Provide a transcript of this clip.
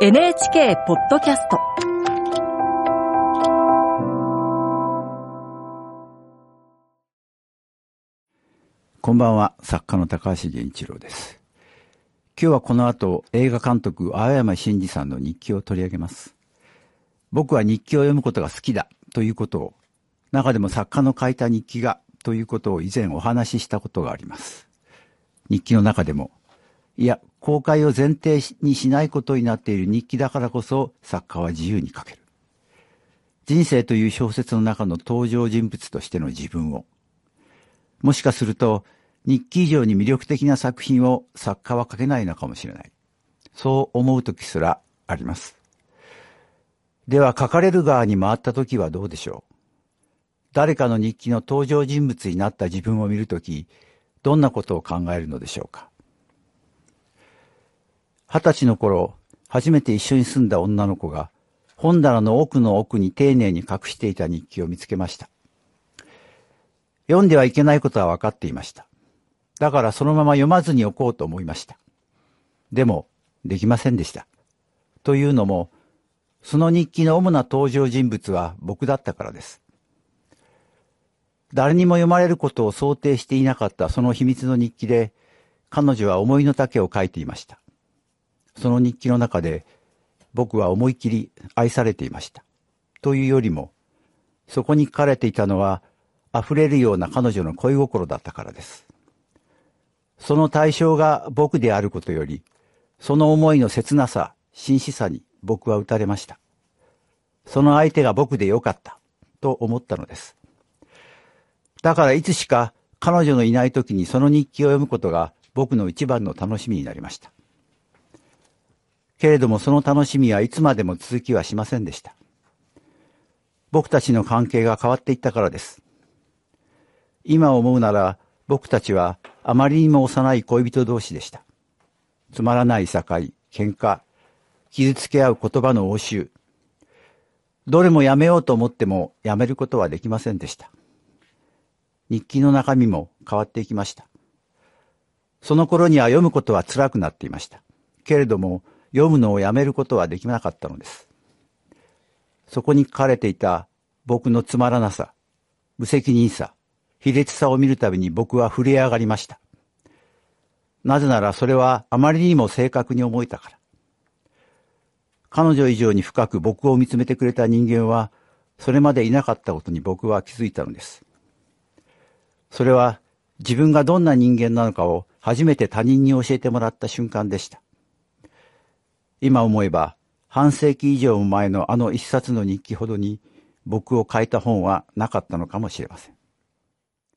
NHK ポッドキャストこんばんは、作家の高橋源一郎です。今日はこの後、映画監督、青山真司さんの日記を取り上げます。僕は日記を読むことが好きだということを、中でも作家の書いた日記がということを以前お話ししたことがあります。日記の中でも、いや、公開を前提にしないことになっている日記だからこそ作家は自由に書ける。人生という小説の中の登場人物としての自分を、もしかすると日記以上に魅力的な作品を作家は書けないのかもしれない。そう思う時すらあります。では書かれる側に回った時はどうでしょう誰かの日記の登場人物になった自分を見るとき、どんなことを考えるのでしょうか二十歳の頃、初めて一緒に住んだ女の子が、本棚の奥の奥に丁寧に隠していた日記を見つけました。読んではいけないことは分かっていました。だからそのまま読まずにおこうと思いました。でも、できませんでした。というのも、その日記の主な登場人物は僕だったからです。誰にも読まれることを想定していなかったその秘密の日記で、彼女は思いの丈を書いていました。その日記の中で、僕は思い切り愛されていました。というよりも、そこに書かれていたのは、溢れるような彼女の恋心だったからです。その対象が僕であることより、その思いの切なさ、真摯さに僕は打たれました。その相手が僕でよかった、と思ったのです。だからいつしか彼女のいない時にその日記を読むことが僕の一番の楽しみになりました。けれどもその楽しみはいつまでも続きはしませんでした。僕たちの関係が変わっていったからです。今思うなら僕たちはあまりにも幼い恋人同士でした。つまらない境、喧嘩、傷つけ合う言葉の応酬。どれもやめようと思ってもやめることはできませんでした。日記の中身も変わっていきました。その頃には読むことは辛くなっていました。けれども読むのをやめることはできなかったのです。そこに書かれていた僕のつまらなさ、無責任さ、卑劣さを見るたびに僕は震え上がりました。なぜならそれはあまりにも正確に思えたから。彼女以上に深く僕を見つめてくれた人間は、それまでいなかったことに僕は気づいたのです。それは自分がどんな人間なのかを初めて他人に教えてもらった瞬間でした。今思えば半世紀以上前のあの一冊の日記ほどに僕を書いた本はなかったのかもしれません。